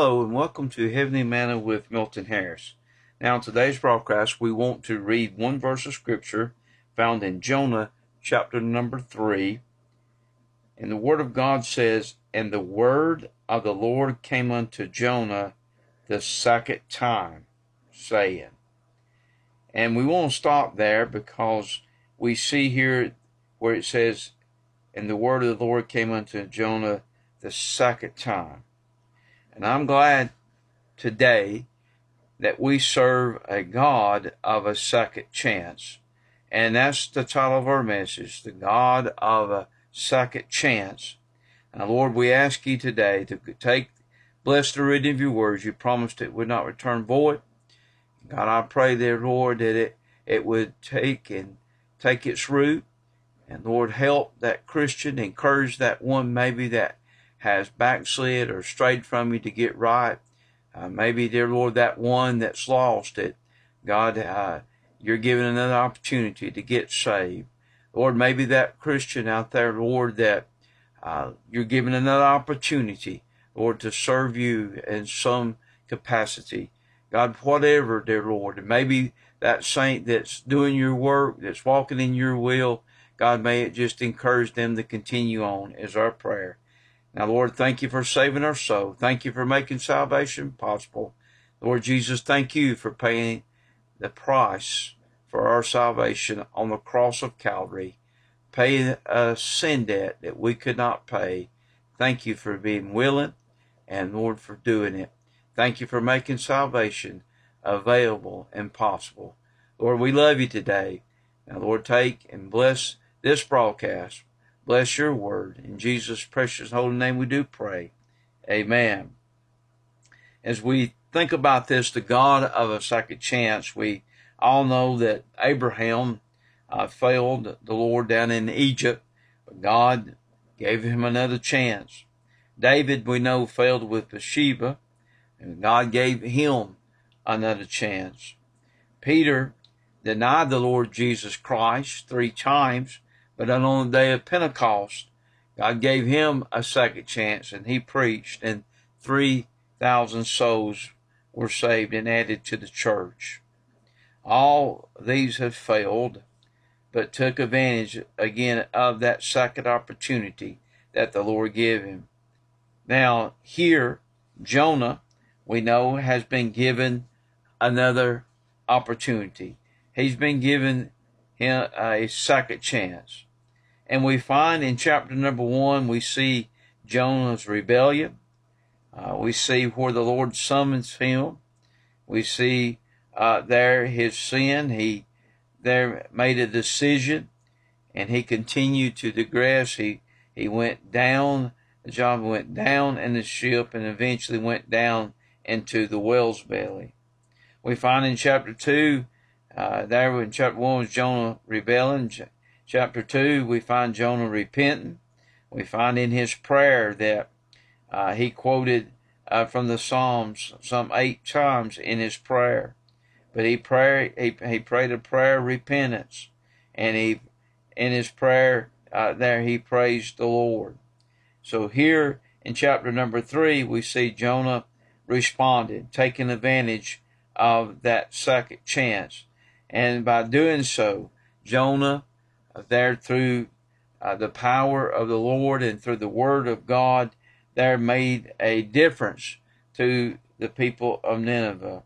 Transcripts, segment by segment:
Hello and welcome to Heavenly Manna with Milton Harris. Now, in today's broadcast, we want to read one verse of scripture found in Jonah chapter number 3. And the Word of God says, And the word of the Lord came unto Jonah the second time, saying. And we won't stop there because we see here where it says, And the word of the Lord came unto Jonah the second time. And I'm glad today that we serve a God of a second chance. And that's the title of our message, the God of a second chance. Now, Lord, we ask you today to take, bless the reading of your words. You promised it would not return void. God, I pray there, Lord, that it, it would take and take its root. And Lord, help that Christian, encourage that one maybe that has backslid or strayed from you to get right. Uh, maybe, dear Lord, that one that's lost it, God, uh, you're giving another opportunity to get saved. Lord, maybe that Christian out there, Lord, that uh, you're giving another opportunity, Lord, to serve you in some capacity. God, whatever, dear Lord, maybe that saint that's doing your work, that's walking in your will, God, may it just encourage them to continue on, is our prayer. Now, Lord, thank you for saving our soul. Thank you for making salvation possible. Lord Jesus, thank you for paying the price for our salvation on the cross of Calvary, paying a sin debt that we could not pay. Thank you for being willing and, Lord, for doing it. Thank you for making salvation available and possible. Lord, we love you today. Now, Lord, take and bless this broadcast Bless your word. In Jesus' precious holy name we do pray. Amen. As we think about this, the God of a second chance, we all know that Abraham uh, failed the Lord down in Egypt, but God gave him another chance. David, we know, failed with Bathsheba, and God gave him another chance. Peter denied the Lord Jesus Christ three times, but on the day of Pentecost, God gave him a second chance and he preached, and 3,000 souls were saved and added to the church. All these have failed, but took advantage again of that second opportunity that the Lord gave him. Now, here, Jonah, we know, has been given another opportunity. He's been given him a second chance. And we find in chapter number one, we see Jonah's rebellion. Uh, we see where the Lord summons him. We see uh, there his sin. He there made a decision, and he continued to digress. He he went down. John went down in the ship, and eventually went down into the whale's belly. We find in chapter two, uh, there in chapter one was Jonah rebelling chapter 2, we find Jonah repenting. We find in his prayer that uh, he quoted uh, from the Psalms some eight times in his prayer. But he prayed, he, he prayed a prayer of repentance. And he, in his prayer uh, there, he praised the Lord. So here in chapter number 3, we see Jonah responded, taking advantage of that second chance. And by doing so, Jonah there through uh, the power of the Lord and through the Word of God, there made a difference to the people of Nineveh.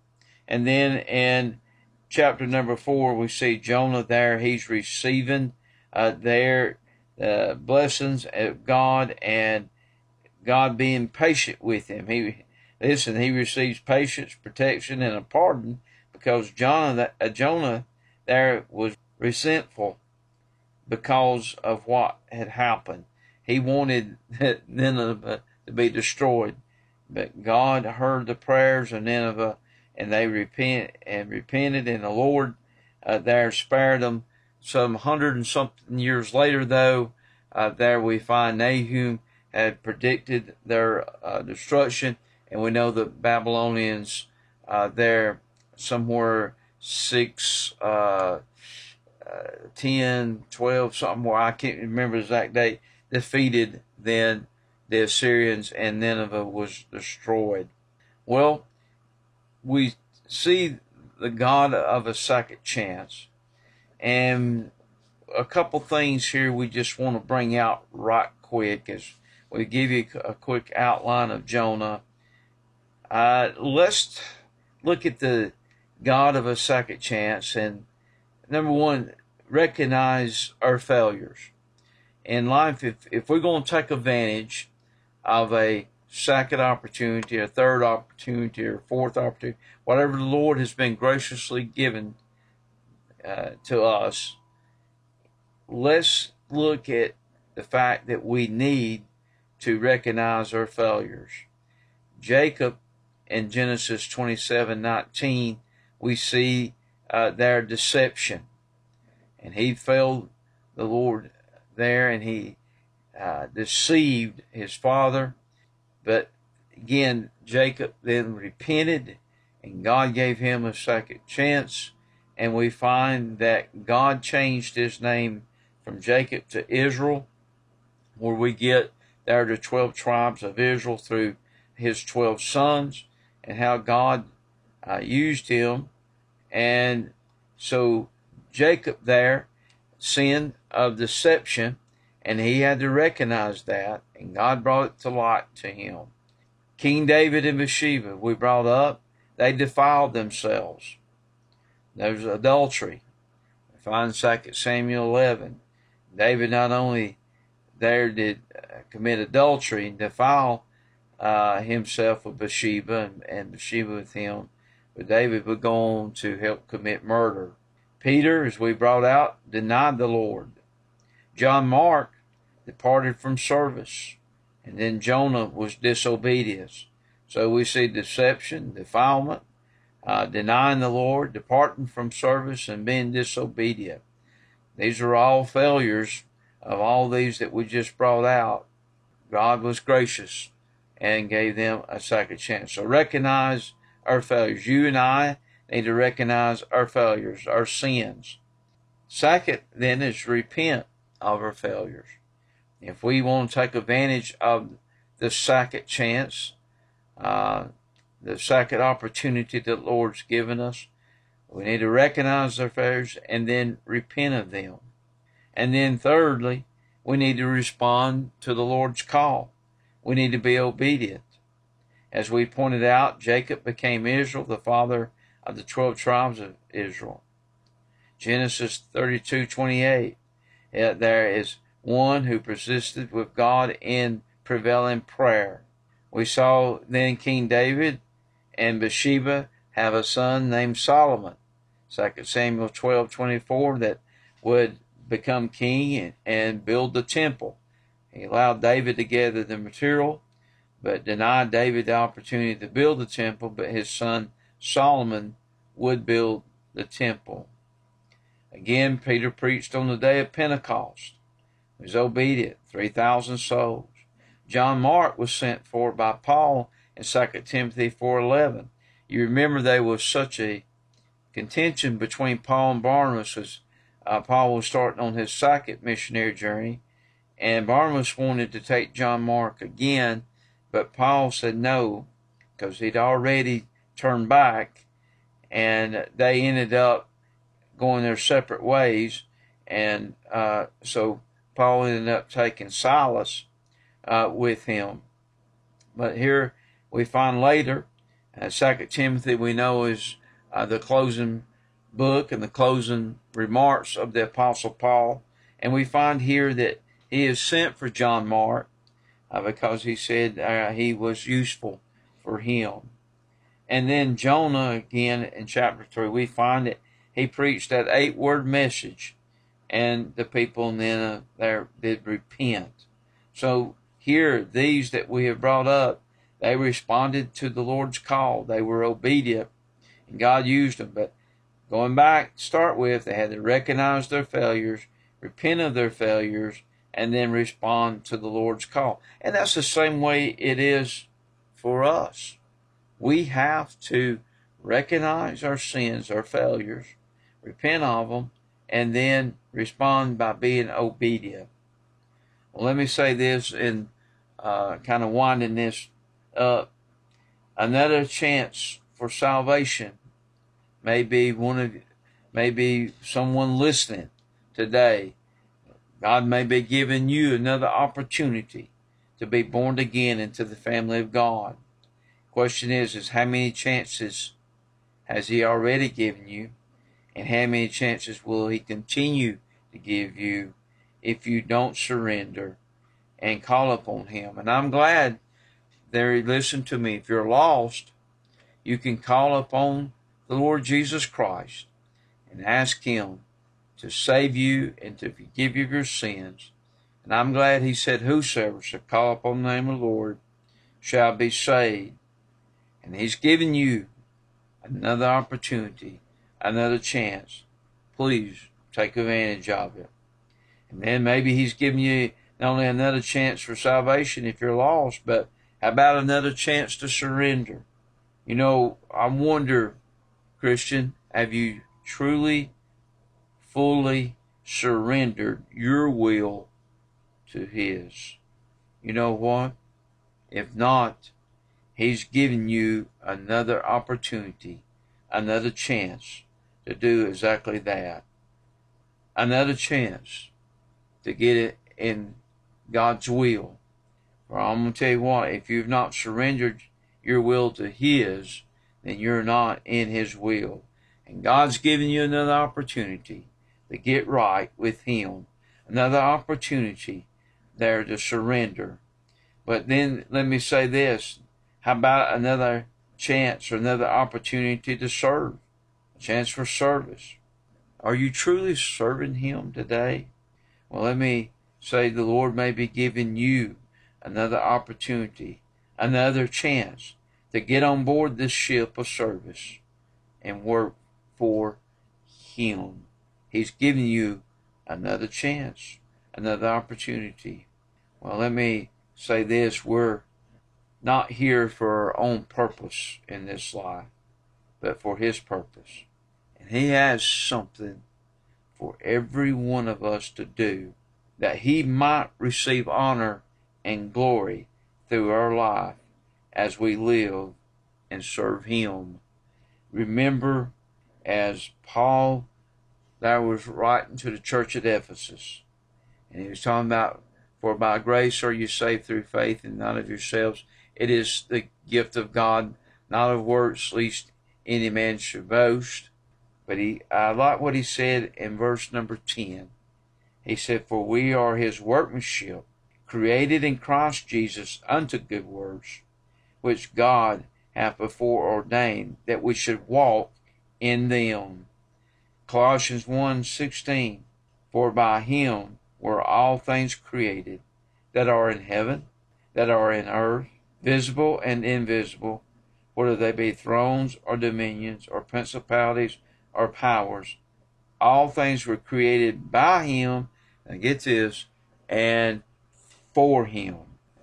And then in chapter number four, we see Jonah there. He's receiving uh, their uh, blessings of God and God being patient with him. He listen. He receives patience, protection, and a pardon because Jonah, uh, Jonah there was resentful because of what had happened. He wanted Nineveh to be destroyed, but God heard the prayers of Nineveh, and they repent and repented, and the Lord uh, there spared them. Some hundred and something years later, though, uh, there we find Nahum had predicted their uh, destruction, and we know the Babylonians uh, there somewhere six uh, uh, 10, 12, something more, I can't remember the exact date, defeated then the Assyrians and Nineveh was destroyed. Well, we see the God of a second chance. And a couple things here we just want to bring out right quick as we give you a quick outline of Jonah. Uh, let's look at the God of a second chance and number one, recognize our failures. In life, if, if we're going to take advantage of a second opportunity, a third opportunity, or fourth opportunity, whatever the Lord has been graciously given uh, to us, let's look at the fact that we need to recognize our failures. Jacob in Genesis 27 19, we see uh, their deception. And he failed the Lord there and he uh, deceived his father. But again, Jacob then repented and God gave him a second chance. And we find that God changed his name from Jacob to Israel, where we get there the 12 tribes of Israel through his 12 sons and how God uh, used him. And so Jacob there sinned of deception, and he had to recognize that, and God brought it to light to him. King David and Bathsheba, we brought up, they defiled themselves. There was adultery. Find 2 Samuel 11. David not only there did uh, commit adultery and defile uh, himself with Bathsheba and, and Bathsheba with him, David would go on to help commit murder. Peter, as we brought out, denied the Lord. John Mark departed from service. And then Jonah was disobedience. So we see deception, defilement, uh, denying the Lord, departing from service, and being disobedient. These are all failures of all these that we just brought out. God was gracious and gave them a second chance. So recognize our failures. You and I need to recognize our failures, our sins. Second, then, is repent of our failures. If we want to take advantage of the second chance, uh, the second opportunity that the Lord's given us, we need to recognize our failures and then repent of them. And then thirdly, we need to respond to the Lord's call. We need to be obedient. As we pointed out, Jacob became Israel, the father of the 12 tribes of Israel. Genesis 32 28. Uh, there is one who persisted with God in prevailing prayer. We saw then King David and Bathsheba have a son named Solomon. 2 Samuel 12 24 that would become king and build the temple. He allowed David to gather the material, but denied David the opportunity to build the temple, but his son Solomon would build the temple. Again, Peter preached on the day of Pentecost. He was obedient, 3,000 souls. John Mark was sent for by Paul in 2 Timothy 4.11. You remember there was such a contention between Paul and Barnabas as uh, Paul was starting on his second missionary journey, and Barnabas wanted to take John Mark again, but Paul said no, because he'd already turned back and they ended up going their separate ways. And uh, so Paul ended up taking Silas uh, with him. But here we find later, uh, Second Timothy we know is uh, the closing book and the closing remarks of the Apostle Paul. And we find here that he is sent for John Mark uh, because he said uh, he was useful for him. And then Jonah, again in chapter 3, we find that he preached that eight word message, and the people then uh, there did repent. So here, these that we have brought up, they responded to the Lord's call. They were obedient, and God used them. But going back start with, they had to recognize their failures, repent of their failures, and then respond to the Lord's call. And that's the same way it is for us we have to recognize our sins, our failures, repent of them, and then respond by being obedient. Well, let me say this in uh, kind of winding this up. another chance for salvation. Maybe one of maybe someone listening today. God may be giving you another opportunity to be born again into the family of God. Question is, is how many chances has He already given you? And how many chances will He continue to give you if you don't surrender and call upon Him? And I'm glad there, listen to me. If you're lost, you can call upon the Lord Jesus Christ and ask Him to save you and to forgive you of your sins. And I'm glad He said, Whosoever shall call upon the name of the Lord shall be saved. And He's given you another opportunity, another chance. Please take advantage of it. And then maybe He's giving you not only another chance for salvation if you're lost, but how about another chance to surrender? You know, I wonder, Christian, have you truly, fully surrendered your will to His? You know what? If not, He's given you another opportunity, another chance to do exactly that. Another chance to get it in God's will. For I'm going to tell you what, if you've not surrendered your will to His, then you're not in His will. And God's given you another opportunity to get right with Him, another opportunity there to surrender. But then let me say this how about another chance or another opportunity to serve? A chance for service. Are you truly serving Him today? Well, let me say the Lord may be giving you another opportunity, another chance to get on board this ship of service and work for Him. He's giving you another chance, another opportunity. Well, let me say this we're not here for our own purpose in this life, but for His purpose. And He has something for every one of us to do that He might receive honor and glory through our life as we live and serve Him. Remember, as Paul that was writing to the church at Ephesus, and he was talking about, For by grace are you saved through faith, and not of yourselves. It is the gift of God, not of works, lest any man should boast. But he, I like what he said in verse number 10. He said, For we are his workmanship, created in Christ Jesus unto good works, which God hath before ordained that we should walk in them. Colossians 1:16 For by him were all things created that are in heaven, that are in earth, visible and invisible, whether they be thrones or dominions or principalities or powers. All things were created by him, and get this, and for him.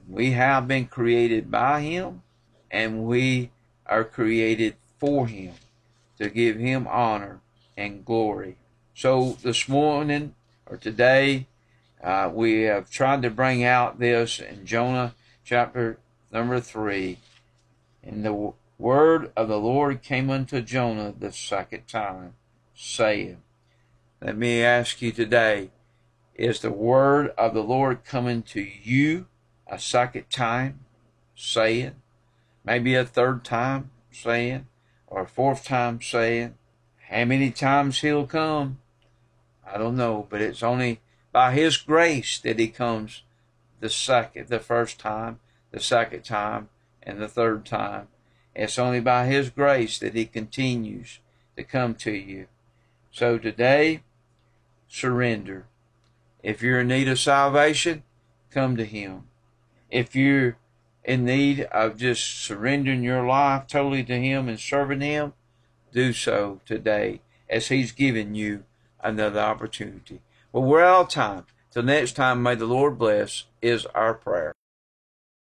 We have been created by him, and we are created for him to give him honor and glory. So this morning or today, uh, we have tried to bring out this in Jonah chapter number three. And the word of the Lord came unto Jonah the second time, saying, Let me ask you today, is the word of the Lord coming to you a second time, saying, maybe a third time, saying, or a fourth time, saying, how many times he'll come? I don't know, but it's only by his grace that he comes the second, the first time, the second time, and the third time. It's only by His grace that He continues to come to you. So today, surrender. If you're in need of salvation, come to Him. If you're in need of just surrendering your life totally to Him and serving Him, do so today as He's given you another opportunity. Well, we're out of time. Till next time, may the Lord bless, is our prayer.